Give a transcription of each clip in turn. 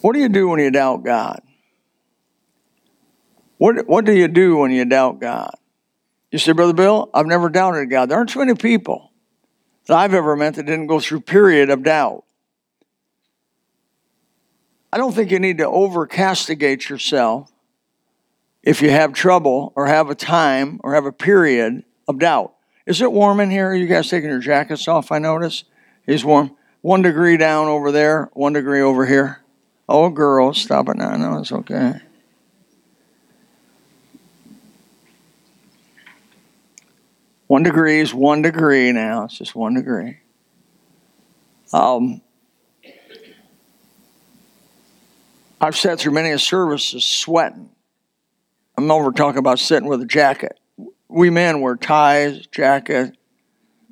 What do you do when you doubt God? What, what do you do when you doubt God? You say, Brother Bill, I've never doubted God. There aren't too many people that I've ever met that didn't go through period of doubt. I don't think you need to overcastigate yourself if you have trouble or have a time or have a period of doubt. Is it warm in here? Are you guys taking your jackets off? I notice. It's warm. One degree down over there, one degree over here. Oh, girls, stop it now. No, it's okay. One degree is one degree now. It's just one degree. Um, I've sat through many a services sweating. I'm over talking about sitting with a jacket. We men wear ties, jacket,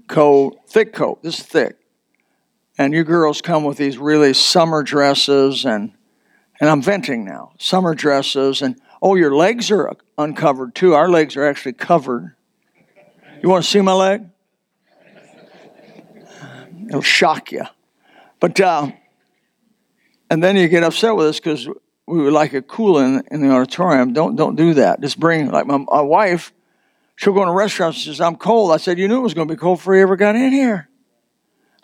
coat, thick coat. This is thick. And you girls come with these really summer dresses and and I'm venting now. Summer dresses and oh your legs are uncovered too. Our legs are actually covered. You want to see my leg? It'll shock you. But, uh, and then you get upset with us because we would like a cool in, in the auditorium. Don't, don't do that. Just bring, like my, my wife, she'll go in a restaurant and says, I'm cold. I said, You knew it was going to be cold before you ever got in here.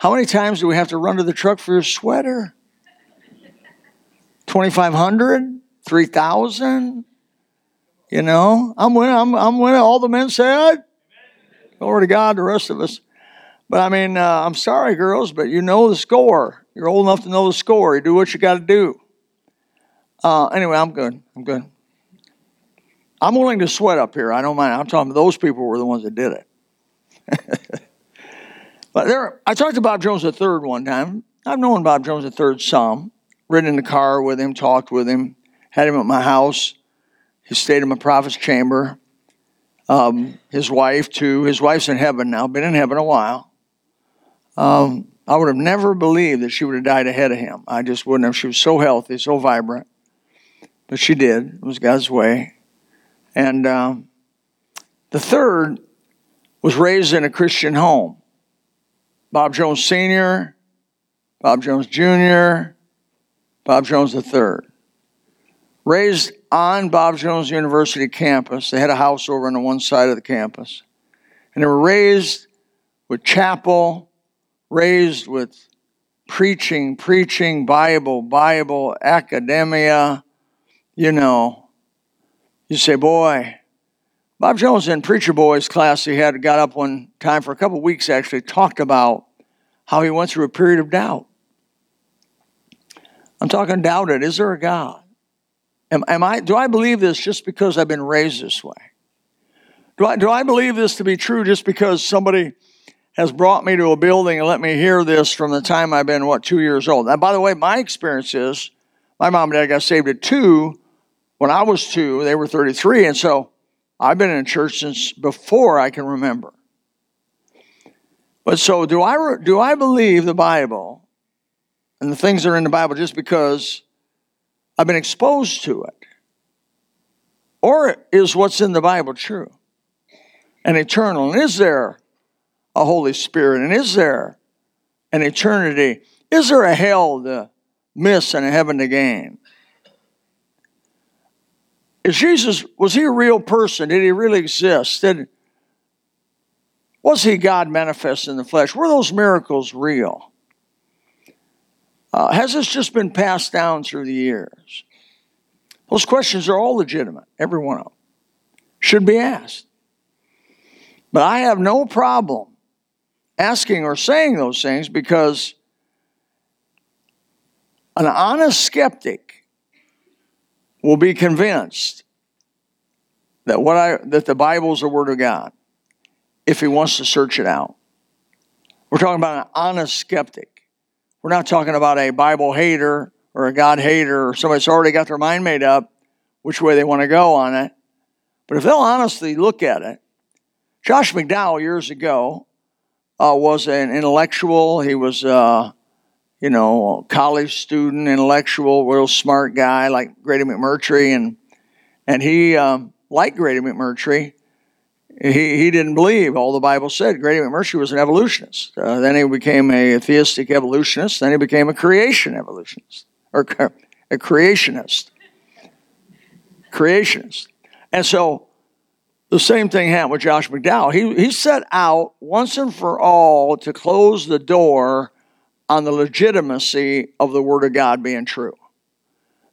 How many times do we have to run to the truck for your sweater? 2,500? 3,000? You know, I'm winning. I'm, I'm winning. All the men said, Glory to God, the rest of us. But I mean, uh, I'm sorry, girls, but you know the score. You're old enough to know the score. You do what you got to do. Uh, anyway, I'm good. I'm good. I'm willing to sweat up here. I don't mind. I'm talking to those people were the ones that did it. but there, I talked to Bob Jones III one time. I've known Bob Jones III some. Ridden in the car with him, talked with him, had him at my house. He stayed in my prophet's chamber. Um, his wife, too. His wife's in heaven now, been in heaven a while. Um, I would have never believed that she would have died ahead of him. I just wouldn't have. She was so healthy, so vibrant. But she did. It was God's way. And um, the third was raised in a Christian home. Bob Jones Sr., Bob Jones Jr., Bob Jones III. Raised on Bob Jones University campus. They had a house over on the one side of the campus. And they were raised with chapel, raised with preaching, preaching, Bible, Bible, academia. You know, you say, boy, Bob Jones in Preacher Boys class he had got up one time for a couple of weeks actually talked about how he went through a period of doubt. I'm talking doubted. Is there a God? Am, am I, do I believe this just because I've been raised this way? Do I, do I believe this to be true just because somebody has brought me to a building and let me hear this from the time I've been, what, two years old? And by the way, my experience is my mom and dad got saved at two. When I was two, they were 33. And so I've been in church since before I can remember. But so do I, do I believe the Bible and the things that are in the Bible just because I've been exposed to it? Or is what's in the Bible true and eternal? And is there a Holy Spirit? And is there an eternity? Is there a hell to miss and a heaven to gain? Is Jesus, was he a real person? Did he really exist? Did, was he God manifest in the flesh? Were those miracles real? Uh, has this just been passed down through the years? Those questions are all legitimate, every one of them. Should be asked. But I have no problem asking or saying those things because an honest skeptic will be convinced that what I that the Bible is the Word of God if he wants to search it out. We're talking about an honest skeptic. We're not talking about a Bible hater or a God hater or somebody that's already got their mind made up which way they want to go on it. But if they'll honestly look at it, Josh McDowell years ago uh, was an intellectual. He was, uh, you know, college student, intellectual, real smart guy like Grady McMurtry, and and he um, Grady McMurtry he, he didn't believe all the Bible said. Grady McMurtry was an evolutionist. Uh, then he became a theistic evolutionist. Then he became a creation evolutionist or a creationist. Creationist. And so the same thing happened with Josh McDowell. He, he set out once and for all to close the door on the legitimacy of the Word of God being true.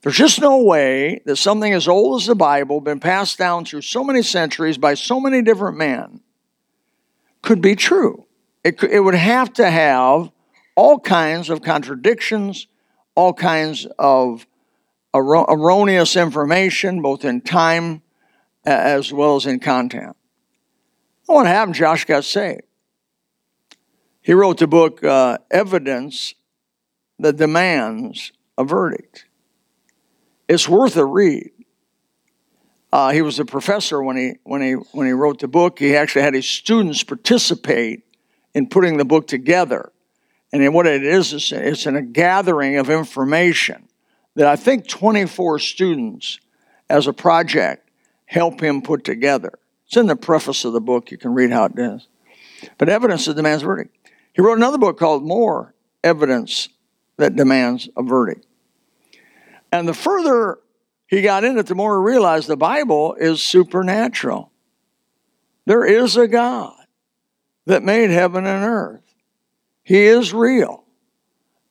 There's just no way that something as old as the Bible, been passed down through so many centuries by so many different men, could be true. It, it would have to have all kinds of contradictions, all kinds of erroneous information, both in time as well as in content. What happened? Josh got saved. He wrote the book uh, Evidence that Demands a Verdict. It's worth a read. Uh, he was a professor when he when he when he wrote the book. He actually had his students participate in putting the book together. And what it is is it's in a gathering of information that I think 24 students as a project help him put together. It's in the preface of the book. You can read how it does. But evidence that demands verdict. He wrote another book called More Evidence That Demands a Verdict. And the further he got in it, the more he realized the Bible is supernatural. There is a God that made heaven and earth. He is real.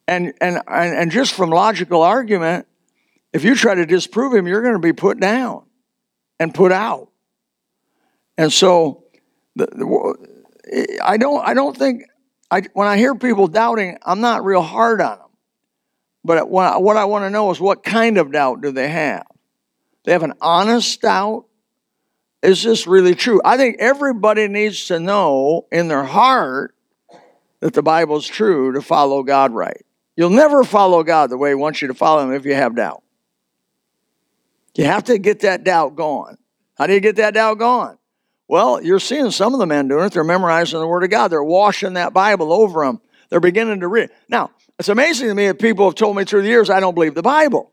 And, and, and, just from logical argument, if you try to disprove him, you're going to be put down and put out. And so the, the, I don't I don't think I, when I hear people doubting, I'm not real hard on them. But what, what I want to know is what kind of doubt do they have? They have an honest doubt. Is this really true? I think everybody needs to know in their heart that the Bible is true to follow God right. You'll never follow God the way He wants you to follow Him if you have doubt. You have to get that doubt gone. How do you get that doubt gone? Well, you're seeing some of the men doing it. They're memorizing the Word of God. They're washing that Bible over them. They're beginning to read. Now, it's amazing to me that people have told me through the years I don't believe the Bible.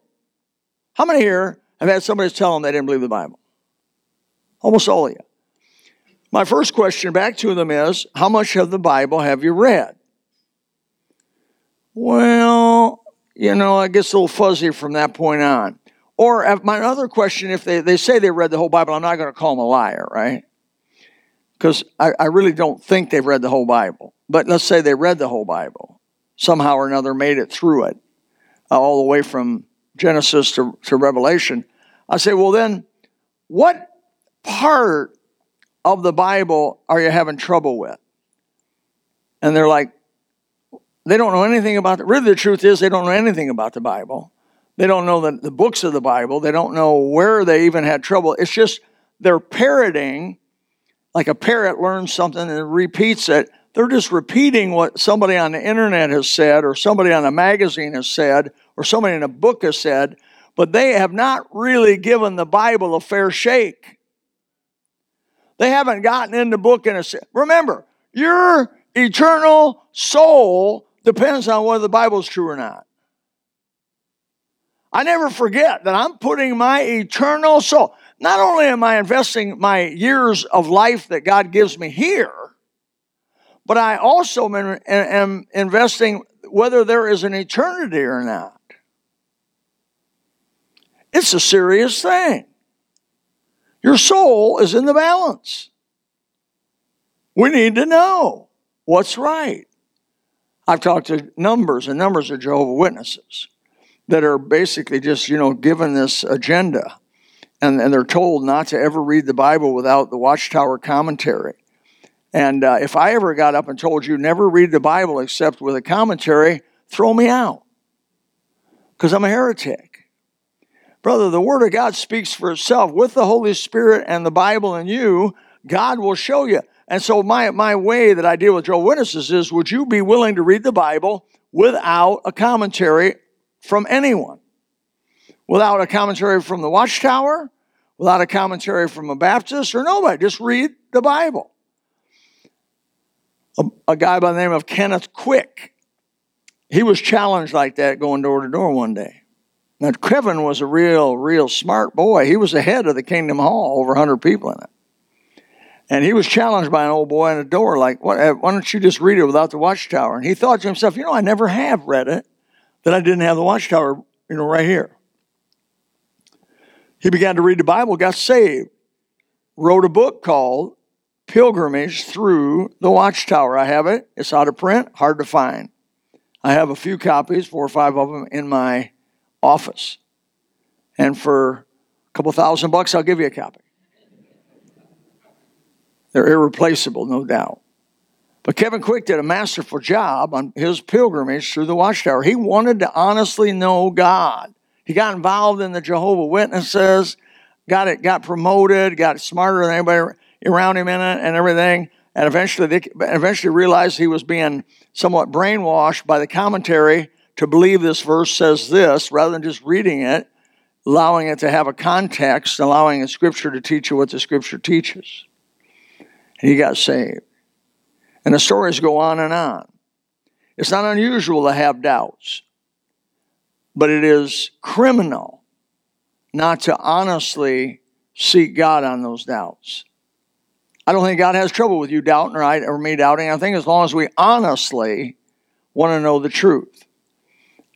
How many here have had somebody tell them they didn't believe the Bible? Almost all of you. My first question back to them is How much of the Bible have you read? Well, you know, it gets a little fuzzy from that point on. Or uh, my other question, if they, they say they read the whole Bible, I'm not going to call them a liar, right? Because I, I, really don't think they've read the whole Bible. But let's say they read the whole Bible, somehow or another made it through it, uh, all the way from Genesis to, to Revelation. I say, well, then, what part of the Bible are you having trouble with? And they're like, they don't know anything about it. Really, the truth is, they don't know anything about the Bible. They don't know the, the books of the Bible. They don't know where they even had trouble. It's just they're parroting like a parrot learns something and repeats it. They're just repeating what somebody on the internet has said, or somebody on a magazine has said, or somebody in a book has said, but they have not really given the Bible a fair shake. They haven't gotten in the book and remember, your eternal soul depends on whether the Bible is true or not. I never forget that I'm putting my eternal soul. Not only am I investing my years of life that God gives me here, but I also am investing whether there is an eternity or not. It's a serious thing. Your soul is in the balance. We need to know what's right. I've talked to numbers and numbers of Jehovah Witnesses that are basically just, you know, given this agenda and, and they're told not to ever read the Bible without the Watchtower commentary. And uh, if I ever got up and told you never read the Bible except with a commentary, throw me out because I'm a heretic. Brother, the Word of God speaks for itself. With the Holy Spirit and the Bible and you, God will show you. And so, my, my way that I deal with Jehovah's Witnesses is would you be willing to read the Bible without a commentary from anyone? Without a commentary from the Watchtower, without a commentary from a Baptist or nobody. Just read the Bible. A, a guy by the name of Kevin Quick, he was challenged like that going door to door one day. Now, Kevin was a real, real smart boy. He was the head of the Kingdom Hall, over 100 people in it. And he was challenged by an old boy in a door, like, eh, why don't you just read it without the watchtower? And he thought to himself, you know, I never have read it, that I didn't have the watchtower, you know, right here. He began to read the Bible, got saved, wrote a book called Pilgrimage Through the Watchtower. I have it. It's out of print, hard to find. I have a few copies, four or five of them, in my office. And for a couple thousand bucks, I'll give you a copy. They're irreplaceable, no doubt. But Kevin Quick did a masterful job on his pilgrimage through the Watchtower. He wanted to honestly know God. He got involved in the Jehovah Witnesses, got it, got promoted, got smarter than anybody around him in it, and everything. And eventually, they eventually realized he was being somewhat brainwashed by the commentary to believe this verse says this, rather than just reading it, allowing it to have a context, allowing the Scripture to teach you what the Scripture teaches. And he got saved. And the stories go on and on. It's not unusual to have doubts, but it is criminal not to honestly seek God on those doubts. I don't think God has trouble with you doubting or, or me doubting. I think as long as we honestly want to know the truth,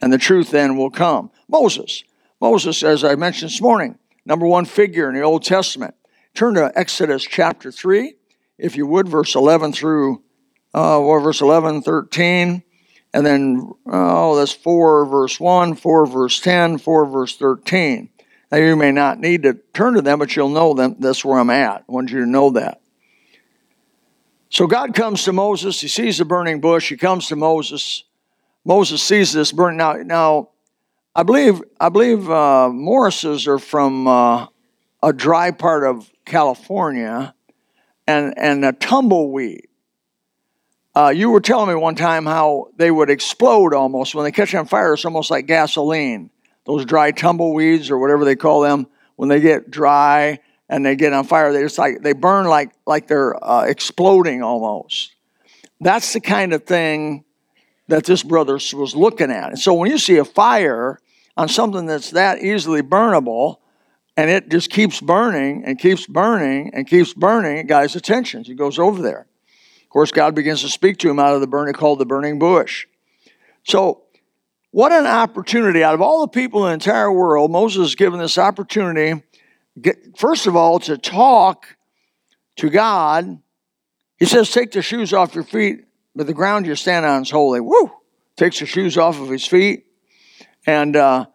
and the truth then will come. Moses. Moses, as I mentioned this morning, number one figure in the Old Testament. Turn to Exodus chapter 3, if you would, verse 11 through uh, well, verse 11, 13, and then, oh, that's 4 verse 1, 4 verse 10, 4 verse 13. Now, you may not need to turn to them, but you'll know them. That's where I'm at. I want you to know that. So God comes to Moses. He sees the burning bush. He comes to Moses. Moses sees this burning. Now, now I believe I believe uh, Morrises are from uh, a dry part of California, and and a tumbleweed uh, you were telling me one time how they would explode almost when they catch on fire. It's almost like gasoline. Those dry tumbleweeds or whatever they call them, when they get dry and they get on fire, they just like they burn like like they're uh, exploding almost. That's the kind of thing that this brother was looking at. And so when you see a fire on something that's that easily burnable, and it just keeps burning and keeps burning and keeps burning, it guy's attention. He goes over there. Of course, God begins to speak to him out of the burning, called the burning bush. So, what an opportunity. Out of all the people in the entire world, Moses is given this opportunity, get, first of all, to talk to God. He says, Take the shoes off your feet, but the ground you stand on is holy. Woo! Takes the shoes off of his feet and, uh,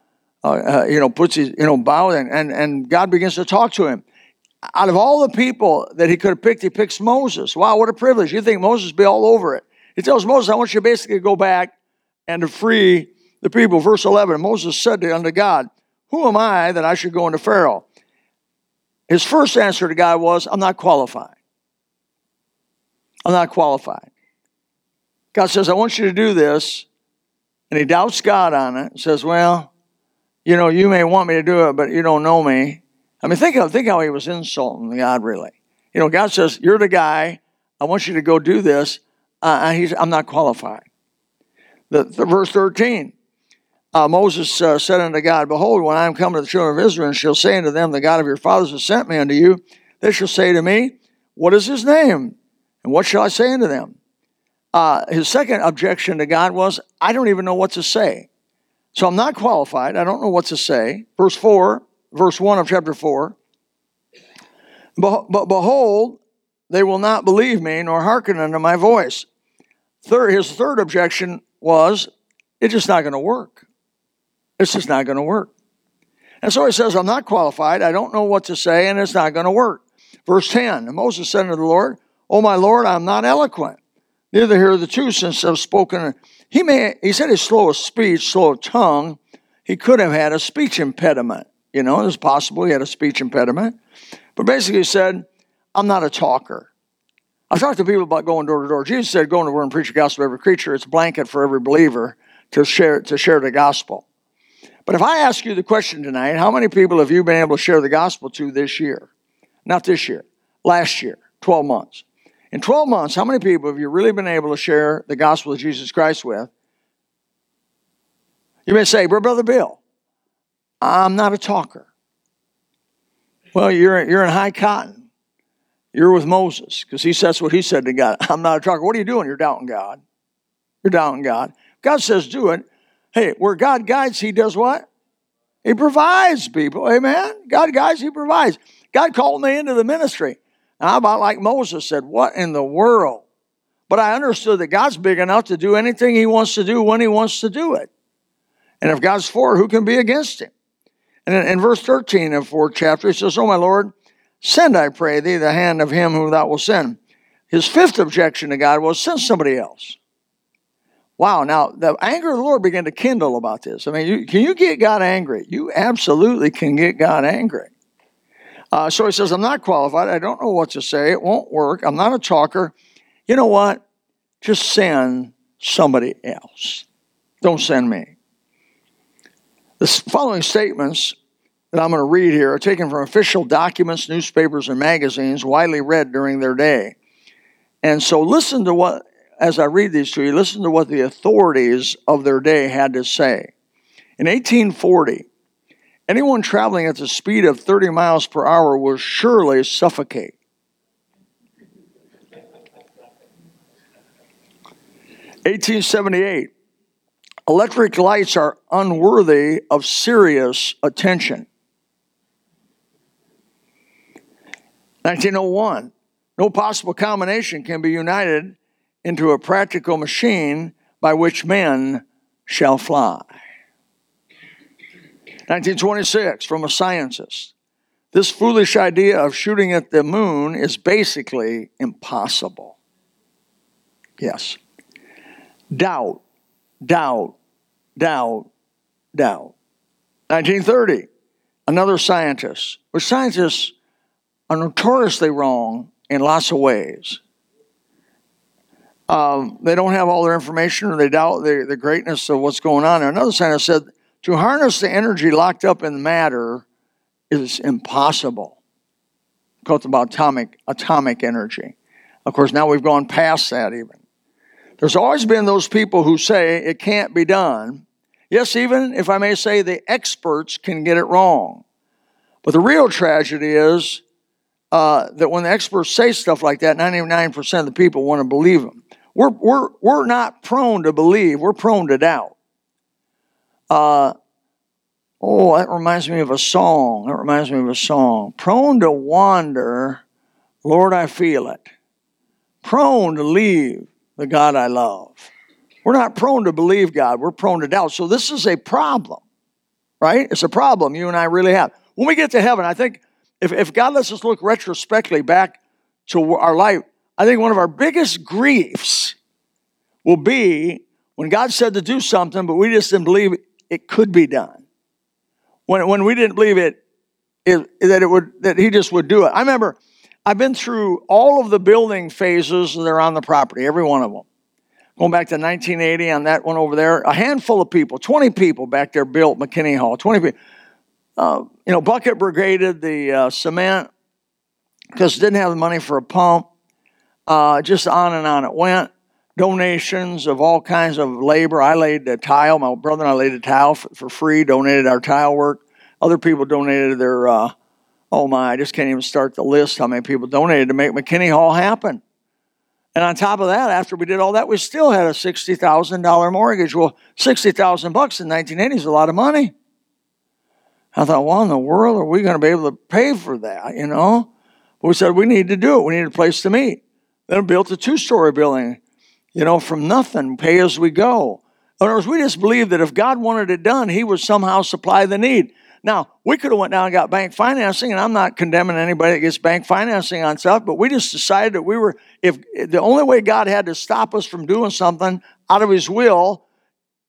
uh, uh, you know, puts his, you know, bow and, and, and God begins to talk to him out of all the people that he could have picked, he picks Moses. Wow, what a privilege. You think Moses would be all over it. He tells Moses, I want you to basically go back and to free the people. Verse 11 Moses said to unto God, Who am I that I should go into Pharaoh? His first answer to God was, I'm not qualified. I'm not qualified. God says, I want you to do this. And he doubts God on it says, Well, you know, you may want me to do it, but you don't know me. I mean, think, think how he was insulting God, really. You know, God says, You're the guy. I want you to go do this. Uh, he's, I'm not qualified. The, the verse 13 uh, Moses uh, said unto God, Behold, when I am come to the children of Israel, and shall say unto them, The God of your fathers has sent me unto you, they shall say to me, What is his name? And what shall I say unto them? Uh, his second objection to God was, I don't even know what to say. So I'm not qualified. I don't know what to say. Verse 4 verse 1 of chapter 4. But behold, they will not believe me nor hearken unto my voice. Third, his third objection was, it's just not going to work. It's just not going to work. And so he says, I'm not qualified. I don't know what to say, and it's not going to work. Verse 10 and Moses said unto the Lord, O my Lord, I'm not eloquent, neither hear the two since I've spoken. He, may, he said he's slow of speech, slow of tongue. He could have had a speech impediment. You know, it was possible he had a speech impediment. But basically, he said, I'm not a talker. I've talked to people about going door to door. Jesus said, Go into the world and preach the gospel to every creature. It's a blanket for every believer to share, to share the gospel. But if I ask you the question tonight, how many people have you been able to share the gospel to this year? Not this year, last year, 12 months. In 12 months, how many people have you really been able to share the gospel of Jesus Christ with? You may say, Brother Bill, I'm not a talker. Well, you're, you're in high cotton. You're with Moses because he says what he said to God. I'm not a talker. What are you doing? You're doubting God. You're doubting God. God says do it. Hey, where God guides, he does what? He provides people. Amen. God, guides, He provides. God called me into the ministry. And I about like Moses said, What in the world? But I understood that God's big enough to do anything He wants to do when He wants to do it. And if God's for, who can be against Him? And in, in verse 13 of fourth chapter, He says, Oh, my Lord, send, I pray thee, the hand of him whom thou wilt send. His fifth objection to God was, Send somebody else. Wow, now the anger of the Lord began to kindle about this. I mean, you, can you get God angry? You absolutely can get God angry. Uh, so he says, I'm not qualified. I don't know what to say. It won't work. I'm not a talker. You know what? Just send somebody else. Don't send me. The following statements that I'm going to read here are taken from official documents, newspapers, and magazines widely read during their day. And so listen to what, as I read these to you, listen to what the authorities of their day had to say. In 1840, anyone traveling at the speed of 30 miles per hour will surely suffocate. 1878, electric lights are unworthy of serious attention. 1901, no possible combination can be united into a practical machine by which men shall fly. 1926, from a scientist. This foolish idea of shooting at the moon is basically impossible. Yes doubt, doubt, doubt, Dow. 1930, another scientist, which scientists are notoriously wrong in lots of ways. Um, they don't have all their information or they doubt the, the greatness of what's going on. Another scientist said to harness the energy locked up in matter is impossible. Talked about atomic atomic energy. Of course, now we've gone past that even. There's always been those people who say it can't be done. Yes, even if I may say the experts can get it wrong. But the real tragedy is uh, that when the experts say stuff like that, 99% of the people want to believe them. We're, we're, we're not prone to believe, we're prone to doubt. Uh, oh, that reminds me of a song. That reminds me of a song. Prone to wander, Lord, I feel it. Prone to leave, the God I love. We're not prone to believe God, we're prone to doubt. So this is a problem, right? It's a problem you and I really have. When we get to heaven, I think if, if God lets us look retrospectively back to our life, I think one of our biggest griefs will be when God said to do something, but we just didn't believe it could be done. When, when we didn't believe it, it, that it would that He just would do it. I remember I've been through all of the building phases that are on the property, every one of them. Going back to 1980 on that one over there, a handful of people, 20 people back there built McKinney Hall. 20 people. Uh, you know, bucket brigaded the uh, cement because didn't have the money for a pump. Uh, just on and on it went. Donations of all kinds of labor. I laid the tile. My brother and I laid the tile for, for free. Donated our tile work. Other people donated their uh, Oh my, I just can't even start the list how many people donated to make McKinney Hall happen. And on top of that, after we did all that, we still had a $60,000 mortgage. Well, 60000 bucks in 1980 is a lot of money. I thought, well, in the world are we going to be able to pay for that, you know? But we said, we need to do it. We need a place to meet. Then we built a two-story building, you know, from nothing, pay as we go. In other words, we just believed that if God wanted it done, he would somehow supply the need. Now, we could have went down and got bank financing, and I'm not condemning anybody that gets bank financing on stuff, but we just decided that we were, if the only way God had to stop us from doing something out of his will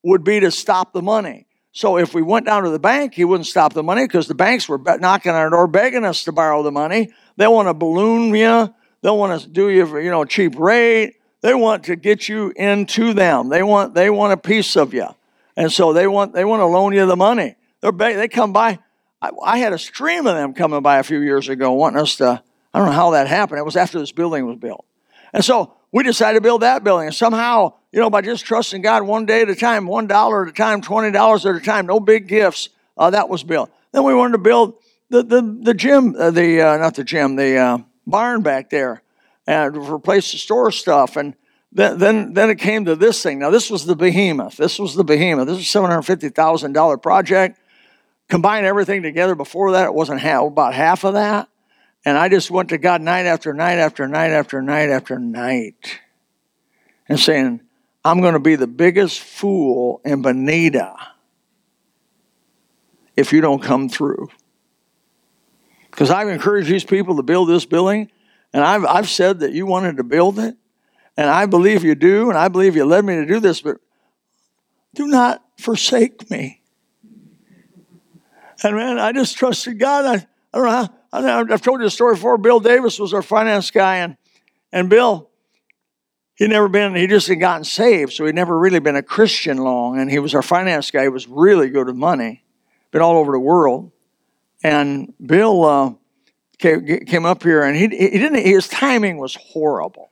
would be to stop the money. So if we went down to the bank, he wouldn't stop the money because the banks were knocking on our door begging us to borrow the money. They want to balloon you. They want to do you for, you know, cheap rate. They want to get you into them. They want they want a piece of you. And so they want they want to loan you the money. They're they come by. I, I, had a stream of them coming by a few years ago wanting us to, I don't know how that happened. It was after this building was built. And so we decided to build that building. And somehow, you know, by just trusting God one day at a time, one dollar at a time, twenty dollars at a time, no big gifts, uh, that was built. Then we wanted to build the the the gym, uh, the uh, not the gym, the uh, barn back there, and replace the store stuff. And then, then then it came to this thing. Now this was the behemoth. This was the behemoth. This was a seven hundred fifty thousand dollar project combine everything together before that, it wasn't half, about half of that. And I just went to God night after night after night after night after night and saying, I'm going to be the biggest fool in Bonita if you don't come through. Because I've encouraged these people to build this building, and I've, I've said that you wanted to build it, and I believe you do, and I believe you led me to do this, but do not forsake me. And man, I just trusted God. I, I don't know how, I, I've told you the story before. Bill Davis was our finance guy, and, and Bill, he'd never been, he just had gotten saved, so he'd never really been a Christian long. And he was our finance guy. He was really good with money, been all over the world. And Bill uh, came, came up here, and he, he didn't, his timing was horrible.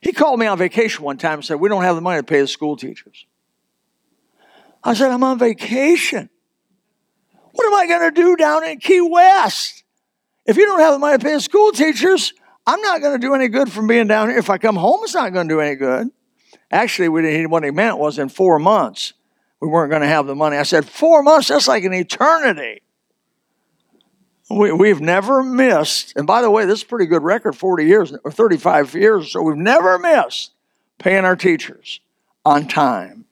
He called me on vacation one time and said, We don't have the money to pay the school teachers. I said, I'm on vacation. What am I going to do down in Key West? If you don't have the money to pay the school teachers, I'm not going to do any good from being down here. If I come home, it's not going to do any good. Actually, what he meant was in four months, we weren't going to have the money. I said, Four months? That's like an eternity. We, we've never missed, and by the way, this is a pretty good record 40 years or 35 years, so we've never missed paying our teachers on time.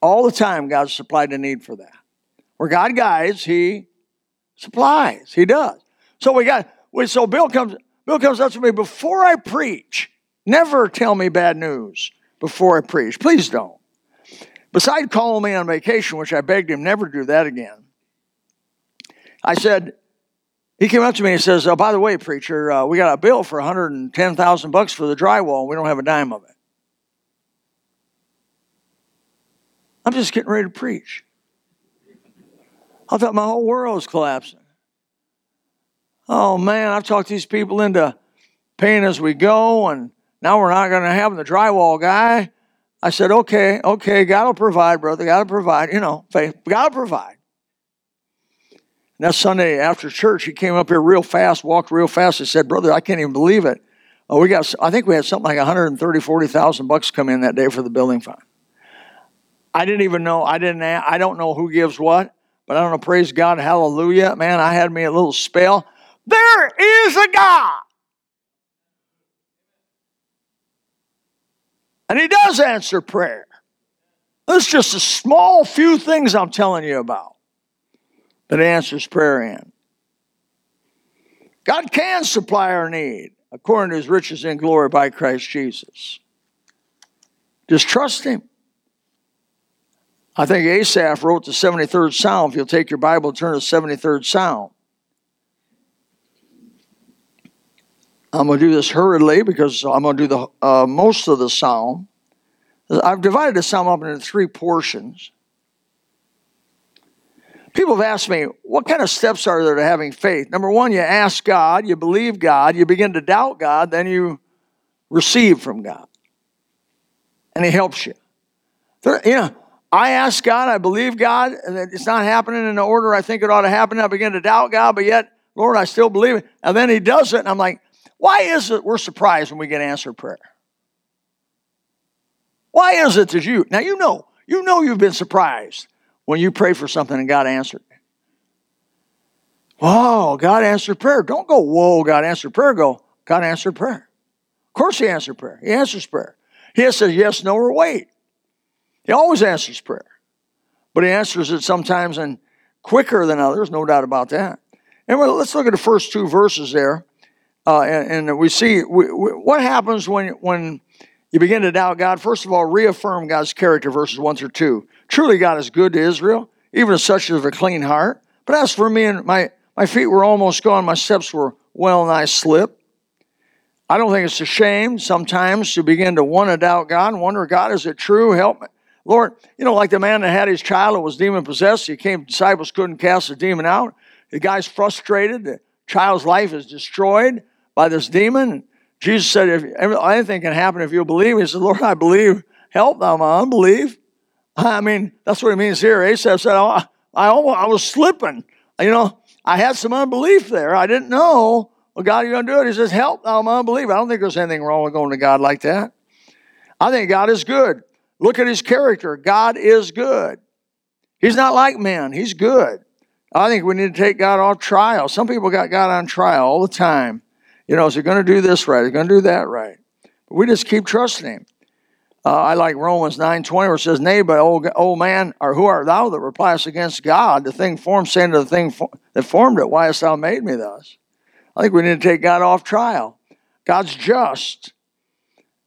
All the time, God's supplied a need for that. Where God guides, He supplies. He does. So we got. So Bill comes. Bill comes up to me before I preach. Never tell me bad news before I preach. Please don't. Besides calling me on vacation, which I begged him never to do that again, I said, he came up to me and says, "Oh, by the way, preacher, uh, we got a bill for 110,000 bucks for the drywall, and we don't have a dime of it." I'm just getting ready to preach. I thought my whole world was collapsing. Oh man, I've talked these people into paying as we go, and now we're not going to have the drywall guy. I said, okay, okay, God will provide, brother. God will provide. You know, faith. God will provide. And that Sunday after church, he came up here real fast, walked real fast, and said, brother, I can't even believe it. Oh, we got, I think we had something like 130, 40,000 bucks come in that day for the building fund. I didn't even know, I didn't, I don't know who gives what. But I don't know, praise God, hallelujah. Man, I had me a little spell. There is a God. And He does answer prayer. That's just a small few things I'm telling you about that answers prayer in. God can supply our need according to His riches in glory by Christ Jesus. Just trust Him. I think Asaph wrote the 73rd Psalm. If you'll take your Bible, turn to 73rd Psalm. I'm going to do this hurriedly because I'm going to do the uh, most of the psalm. I've divided the psalm up into three portions. People have asked me, what kind of steps are there to having faith? Number one, you ask God, you believe God, you begin to doubt God, then you receive from God. And He helps you. There, you know, I ask God, I believe God, and it's not happening in the order I think it ought to happen. I begin to doubt God, but yet, Lord, I still believe it. And then He does it, and I'm like, why is it we're surprised when we get answered prayer? Why is it that you, now you know, you know you've been surprised when you pray for something and God answered. Whoa, God answered prayer. Don't go, whoa, God answered prayer. Go, God answered prayer. Of course, He answered prayer. He answers prayer. He says yes, no, or wait. He always answers prayer, but he answers it sometimes and quicker than others, no doubt about that. And let's look at the first two verses there, uh, and, and, we see we, we, what happens when when you begin to doubt God. First of all, reaffirm God's character, verses one through two. Truly, God is good to Israel, even to such as a clean heart. But as for me and my my feet were almost gone, my steps were well nigh slipped. I don't think it's a shame sometimes to begin to want to doubt God and wonder, God, is it true? Help me. Lord, you know, like the man that had his child that was demon possessed, he came, disciples couldn't cast the demon out. The guy's frustrated, the child's life is destroyed by this demon. Jesus said, if anything can happen if you believe, he said, Lord, I believe. Help thou my unbelief. I mean, that's what it means here. Asaph said, oh, I, almost, I was slipping. You know, I had some unbelief there. I didn't know. Well, God, you're going to do it. He says, help thou my unbelief. I don't think there's anything wrong with going to God like that. I think God is good. Look at his character. God is good. He's not like man, he's good. I think we need to take God off trial. Some people got God on trial all the time. You know, is he going to do this right? Is he going to do that right? But we just keep trusting him. Uh, I like Romans 9.20 where it says, Nay, but old man, or who art thou that repliest against God? The thing formed, saying to the thing that formed it, Why hast thou made me thus? I think we need to take God off trial. God's just.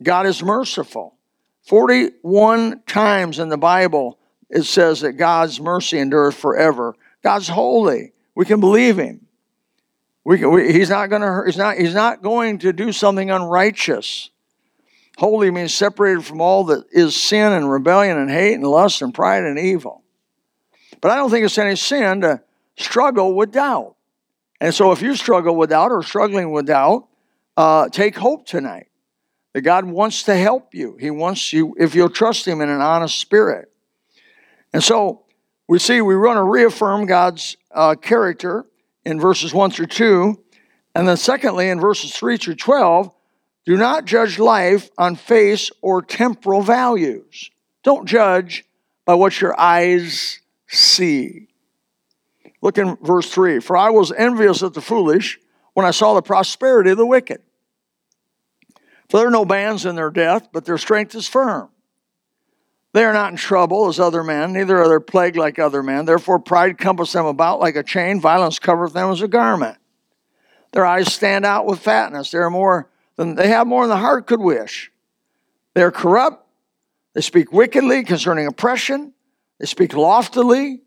God is merciful. 41 times in the Bible it says that God's mercy endures forever. God's holy. We can believe him. We can, we, he's not going to he's not he's not going to do something unrighteous. Holy means separated from all that is sin and rebellion and hate and lust and pride and evil. But I don't think it's any sin to struggle with doubt. And so if you struggle with doubt or struggling with doubt, uh, take hope tonight. That God wants to help you. He wants you, if you'll trust Him in an honest spirit. And so we see we want to reaffirm God's uh, character in verses 1 through 2. And then, secondly, in verses 3 through 12, do not judge life on face or temporal values. Don't judge by what your eyes see. Look in verse 3 For I was envious at the foolish when I saw the prosperity of the wicked. For there are no bands in their death, but their strength is firm. They are not in trouble as other men, neither are they plagued like other men. Therefore, pride compasseth them about like a chain, violence covereth them as a garment. Their eyes stand out with fatness. They are more than they have more than the heart could wish. They are corrupt. They speak wickedly concerning oppression. They speak loftily.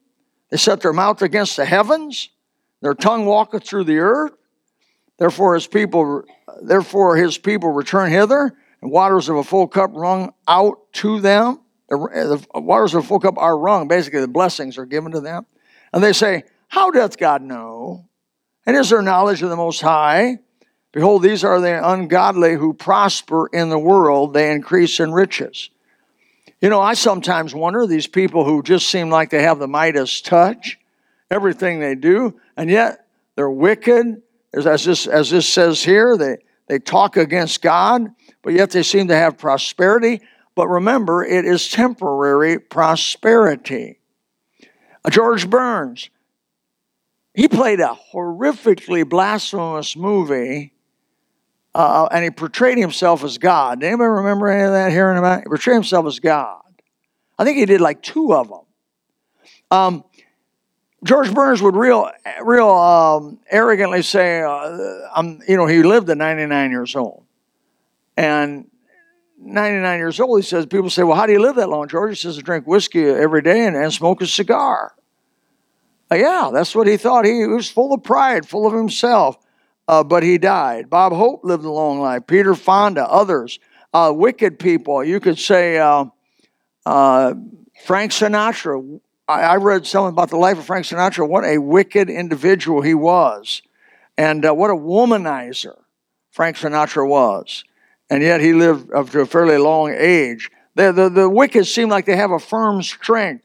They set their mouth against the heavens. Their tongue walketh through the earth. Therefore his people, therefore his people return hither, and waters of a full cup wrung out to them. The, the waters of a full cup are wrung. Basically, the blessings are given to them. And they say, How doth God know? And is there knowledge of the Most High? Behold, these are the ungodly who prosper in the world, they increase in riches. You know, I sometimes wonder these people who just seem like they have the Midas touch, everything they do, and yet they're wicked, as this, as this says here, they, they talk against God, but yet they seem to have prosperity. But remember, it is temporary prosperity. Uh, George Burns, he played a horrifically blasphemous movie, uh, and he portrayed himself as God. Anybody remember any of that hearing about? He portrayed himself as God. I think he did like two of them. Um, George Burns would real, real um, arrogantly say, uh, "I'm," you know, he lived at 99 years old, and 99 years old, he says, people say, well, how do you live that long, George? He says, I drink whiskey every day and, and smoke a cigar. Uh, yeah, that's what he thought. He, he, was full of pride, full of himself, uh, but he died. Bob Hope lived a long life. Peter Fonda, others, uh, wicked people. You could say uh, uh, Frank Sinatra, I, read something about the life of Frank Sinatra, what a wicked individual he was, and uh, what a womanizer Frank Sinatra was. And yet he lived up to a fairly long age. The, the, the wicked seem like they have a firm strength.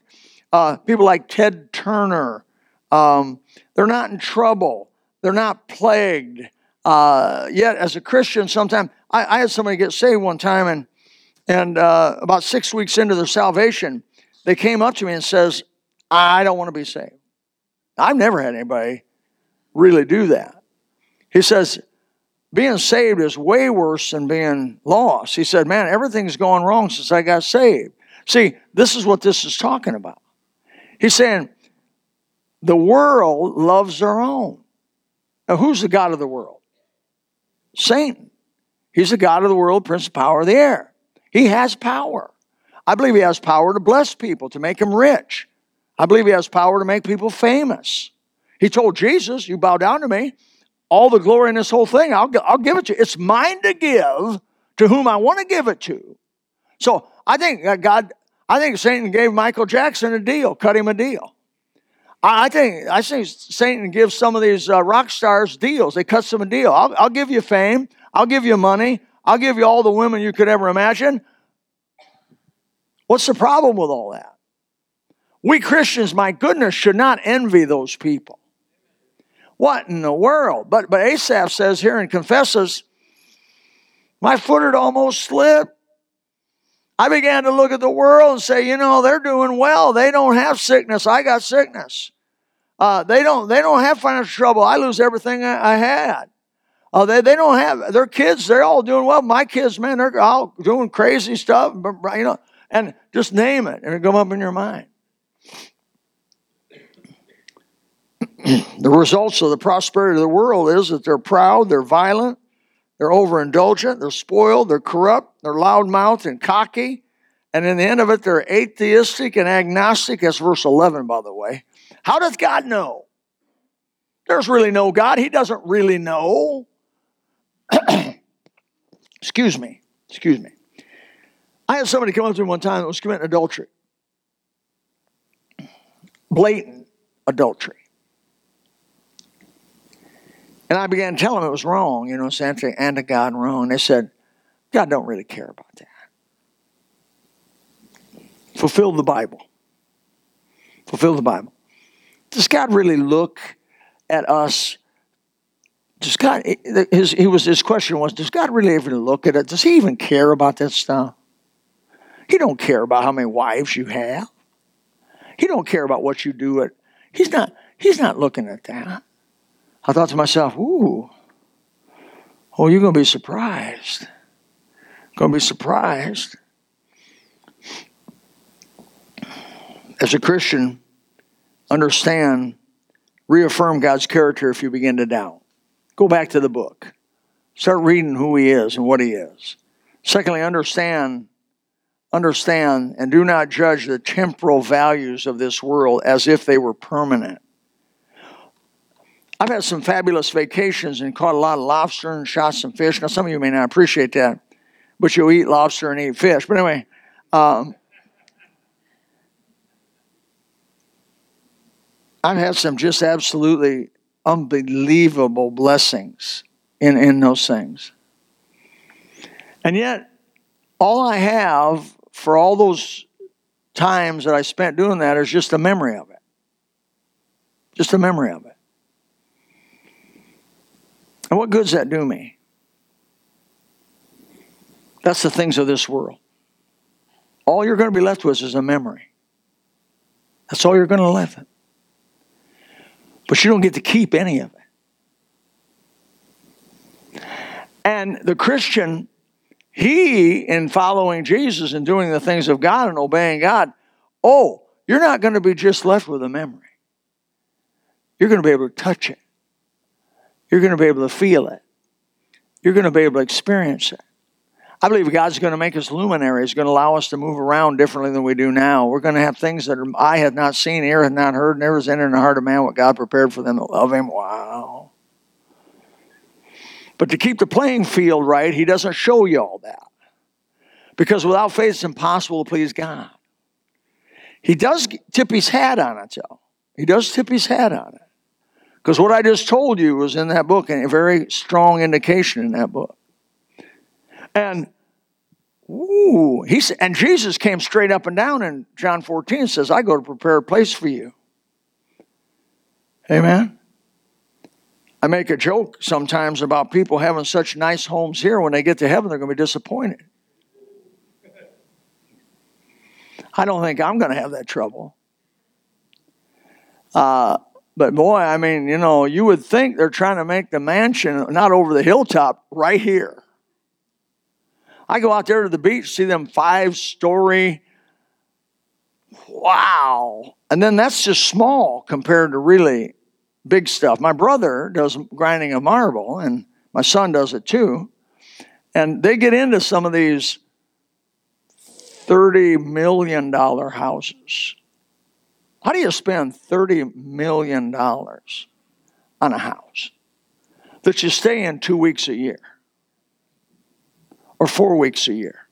Uh, people like Ted Turner, um, they're not in trouble, they're not plagued. Uh, yet, as a Christian, sometimes I, I, had somebody get saved one time, and and uh, about six weeks into their salvation, they came up to me and says, I don't want to be saved. I've never had anybody really do that. He says, being saved is way worse than being lost. He said, Man, everything's going wrong since I got saved. See, this is what this is talking about. He's saying, The world loves their own. Now, who's the God of the world? Satan. He's the God of the world, Prince of Power of the air. He has power. I believe he has power to bless people, to make them rich. I believe he has power to make people famous. He told Jesus, You bow down to me, all the glory in this whole thing, I'll, I'll give it to you. It's mine to give to whom I want to give it to. So I think God, I think Satan gave Michael Jackson a deal, cut him a deal. I think I think Satan gives some of these uh, rock stars deals. They cut them a deal. I'll, I'll give you fame. I'll give you money. I'll give you all the women you could ever imagine. What's the problem with all that? We Christians, my goodness, should not envy those people. What in the world? But but Asaph says here and confesses, my foot had almost slipped. I began to look at the world and say, you know, they're doing well. They don't have sickness. I got sickness. Uh, they don't they don't have financial trouble. I lose everything I, I had. Uh, they, they don't have their kids. They're all doing well. My kids, man, they're all doing crazy stuff. You know, and just name it, and it come up in your mind. The results of the prosperity of the world is that they're proud, they're violent, they're overindulgent, they're spoiled, they're corrupt, they're loudmouthed and cocky, and in the end of it, they're atheistic and agnostic. That's verse 11, by the way. How does God know? There's really no God. He doesn't really know. excuse me. Excuse me. I had somebody come up to me one time that was committing adultery. Blatant adultery. And I began to tell them it was wrong, you know, it's anti, anti God and wrong. They said, God don't really care about that. Fulfill the Bible. Fulfill the Bible. Does God really look at us does God, eh, his, he was, his question was, does God really even look at it? Does he even care about that stuff? He don't care about how many wives you have. He don't care about what you do. At, he's not, he's not looking at that. I thought to myself, ooh, oh, you're going to be surprised. Going to be surprised. As a Christian, understand, reaffirm God's character if you begin to doubt. Go back to the book. Start reading who he is and what he is. Secondly, understand understand and do not judge the temporal values of this world as if they were permanent. I've had some fabulous vacations and caught a lot of lobster and shot some fish. Now, some of you may not appreciate that, but you'll eat lobster and eat fish. But anyway, um, I've had some just absolutely unbelievable blessings in, in those things. And yet, all I have for all those times that I spent doing that is just a memory of it. Just a memory of it. And what good's that do me? That's the things of this world. All you're going to be left with is a memory. That's all you're going to left with. But you don't get to keep any of it. And the Christian, he, in following Jesus and doing the things of God and obeying God, oh, you're not going to be just left with a memory. You're going to be able to touch it. You're going to be able to feel it. You're going to be able to experience it. I believe God's going to make us luminaries, going to allow us to move around differently than we do now. We're going to have things that eye have not seen, ear have not heard, never has entered in the heart of man what God prepared for them that love Him. Wow. But to keep the playing field right, He doesn't show you all that. Because without faith, it's impossible to please God. He does tip his hat on it, though. He does tip his hat on it. Because what I just told you was in that book, and a very strong indication in that book. And ooh, he and Jesus came straight up and down in John 14 says, I go to prepare a place for you. Amen. I make a joke sometimes about people having such nice homes here. When they get to heaven, they're going to be disappointed. I don't think I'm going to have that trouble. Uh, but boy, I mean, you know, you would think they're trying to make the mansion not over the hilltop, right here. I go out there to the beach, see them five story. Wow. And then that's just small compared to really big stuff. My brother does grinding of marble, and my son does it too. And they get into some of these $30 million houses. How do you spend $30 million on a house that you stay in two weeks a year? or four weeks a year.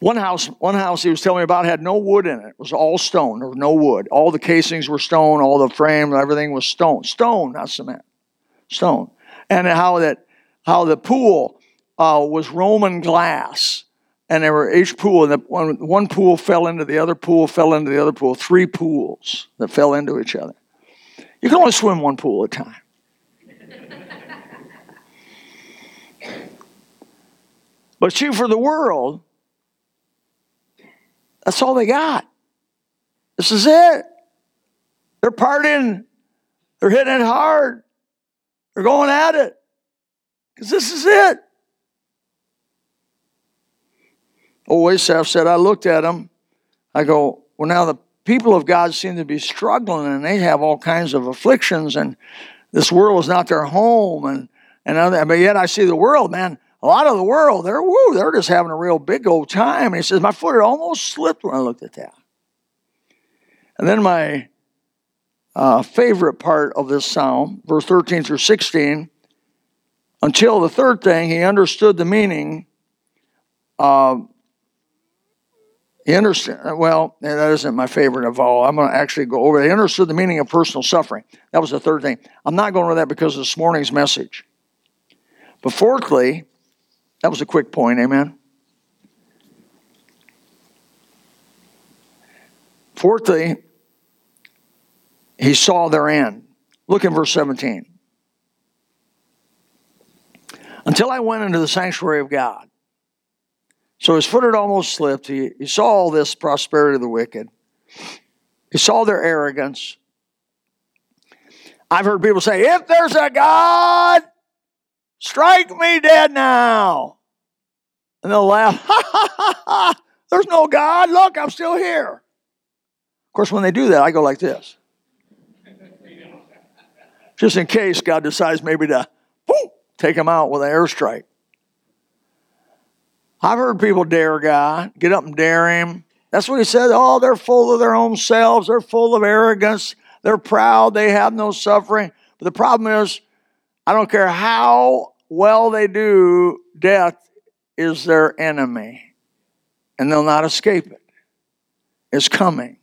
One house, one house he was telling me about had no wood in it. It was all stone. Was no wood. All the casings were stone. All the frame, everything was stone. Stone, not cement. Stone. And how that, how the pool uh, was Roman glass, and there were each pool. And the, one, one pool fell into the other pool, fell into the other pool. Three pools that fell into each other. You can only swim one pool at a time. But see, for the world, that's all they got. This is it. They're partying. They're hitting it hard. They're going at it. Because this is it. Old Asaph said, I looked at them. I go, well, now the people of God seem to be struggling and they have all kinds of afflictions and this world is not their home and and other, but yet I see the world, man. A lot of the world, they're woo, they're just having a real big old time. And he says, my foot had almost slipped when I looked at that. And then my uh, favorite part of this psalm, verse 13 through 16, until the third thing, he understood the meaning. Uh, understood, well, that isn't my favorite of all. I'm going to actually go over it. He understood the meaning of personal suffering. That was the third thing. I'm not going over that because of this morning's message. But fourthly, that was a quick point, amen. Fourthly, he saw their end. Look in verse 17. Until I went into the sanctuary of God. So his foot had almost slipped. He, he saw all this prosperity of the wicked. He saw their arrogance. I've heard people say, if there's a God, strike me dead now. And they'll laugh, ha ha ha ha, there's no God. Look, I'm still here. Of course, when they do that, I go like this. Just in case God decides maybe to take them out with an airstrike. I've heard people dare God, get up and dare him. That's what he said. Oh, they're full of their own selves. They're full of arrogance. They're proud. They have no suffering. But the problem is, I don't care how well they do, death is their enemy. And they'll not escape it. It's coming.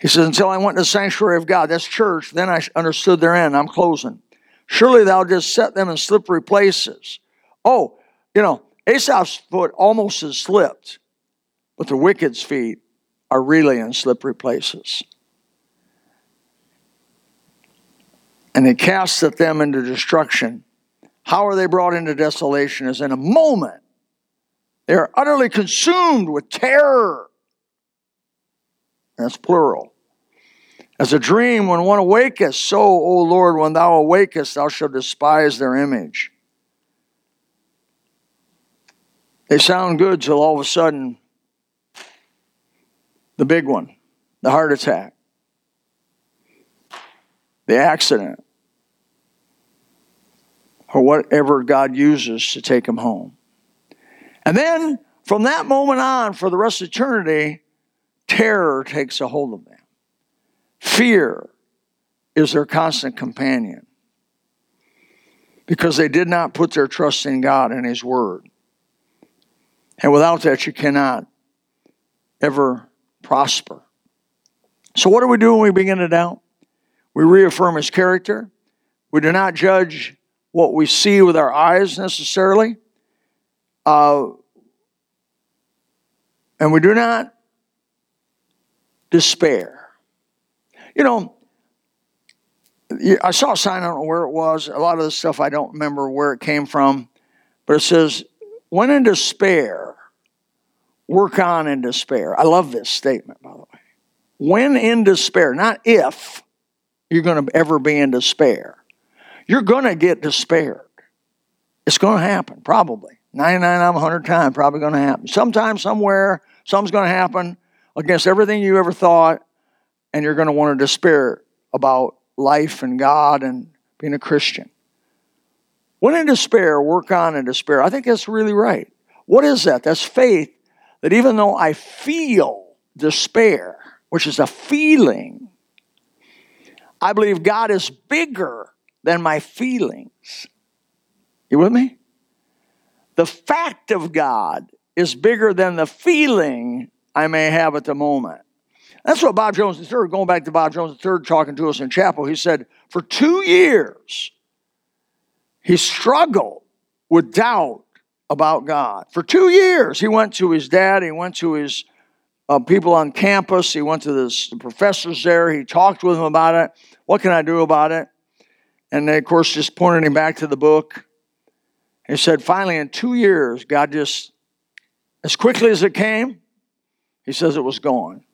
He says, Until I went to the sanctuary of God, that's church, then I understood their end. I'm closing. Surely thou just set them in slippery places. Oh, you know, Asaph's foot almost has slipped, but the wicked's feet are really in slippery places. And he casteth them into destruction. How are they brought into desolation? Is in a moment they are utterly consumed with terror. That's plural. As a dream when one awaketh, so, O Lord, when thou awakest, thou shalt despise their image. They sound good till all of a sudden, the big one, the heart attack, the accident, or whatever God uses to take them home. And then from that moment on, for the rest of eternity, terror takes a hold of them. Fear is their constant companion because they did not put their trust in God and His Word. And without that, you cannot ever prosper. So, what do we do when we begin to doubt? We reaffirm his character. We do not judge what we see with our eyes necessarily. Uh, and we do not despair. You know, I saw a sign, I don't know where it was. A lot of the stuff I don't remember where it came from, but it says, when in despair, work on in despair. I love this statement, by the way. When in despair, not if you're going to ever be in despair. You're going to get despaired. It's going to happen, probably. 99 out of 100 times, probably going to happen. Sometime, somewhere, something's going to happen against everything you ever thought, and you're going to want to despair about life and God and being a Christian. When in despair, work on in despair. I think that's really right. What is that? That's faith that even though I feel despair, which is a feeling, I believe God is bigger than my feelings. You with me? The fact of God is bigger than the feeling I may have at the moment. That's what Bob Jones III, going back to Bob Jones III talking to us in chapel, he said, for two years, he struggled with doubt about God. For two years, he went to his dad, he went to his uh, people on campus, he went to the professors there, he talked with them about it. What can I do about it? And they, of course, just pointed him back to the book. He said, finally, in two years, God just, as quickly as it came, he says it was gone.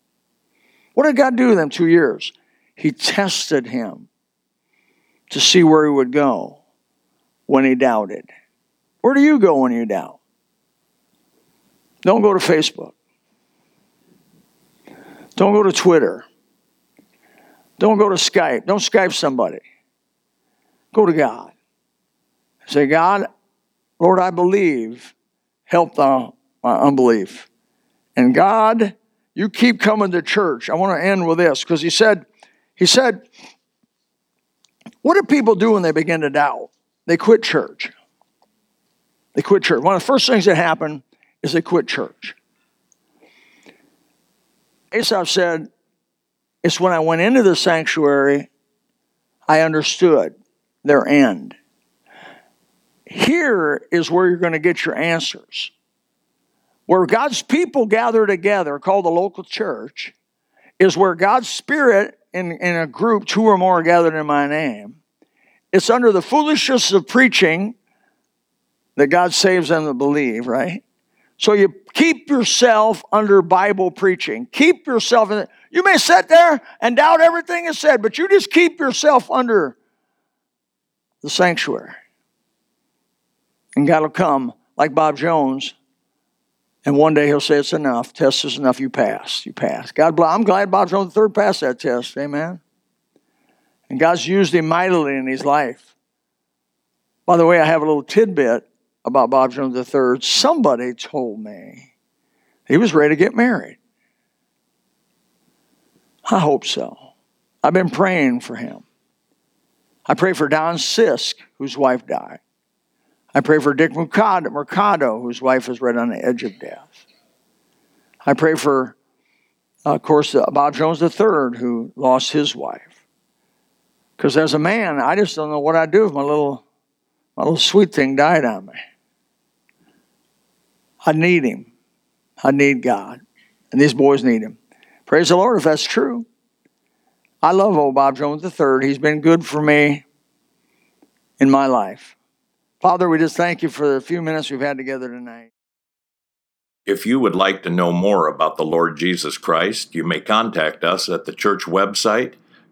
What did God do to them two years? He tested him to see where he would go when he doubted. Where do you go when you doubt? Don't go to Facebook. Don't go to Twitter. Don't go to Skype. Don't Skype somebody. Go to God. Say, God, Lord, I believe. Help the, my unbelief. And God, you keep coming to church. I want to end with this because he said, he said, what do people do when they begin to doubt? They quit church. They quit church. One of the first things that happen is they quit church. Asaph said, It's when I went into the sanctuary, I understood their end. Here is where you're going to get your answers. Where God's people gather together, called the local church, is where God's Spirit in, in a group, two or more gathered in my name. It's under the foolishness of preaching that God saves them that believe, right? So you keep yourself under Bible preaching. Keep yourself in it. You may sit there and doubt everything is said, but you just keep yourself under the sanctuary. And God will come like Bob Jones, and one day he'll say, It's enough. Test is enough. You pass. You pass. God, bless. I'm glad Bob Jones the third passed that test. Amen. And God's used him mightily in his life. By the way, I have a little tidbit about Bob Jones III, somebody told me he was ready to get married. I hope so. I've been praying for him. I pray for Don Sisk, whose wife died. I pray for Dick Mercado, whose wife is right on the edge of death. I pray for, of course, uh, Bob Jones III, who lost his wife. Because as a man, I just don't know what I'd do if my little, my little sweet thing died on me. I need him. I need God. And these boys need him. Praise the Lord if that's true. I love old Bob Jones III. He's been good for me in my life. Father, we just thank you for the few minutes we've had together tonight. If you would like to know more about the Lord Jesus Christ, you may contact us at the church website,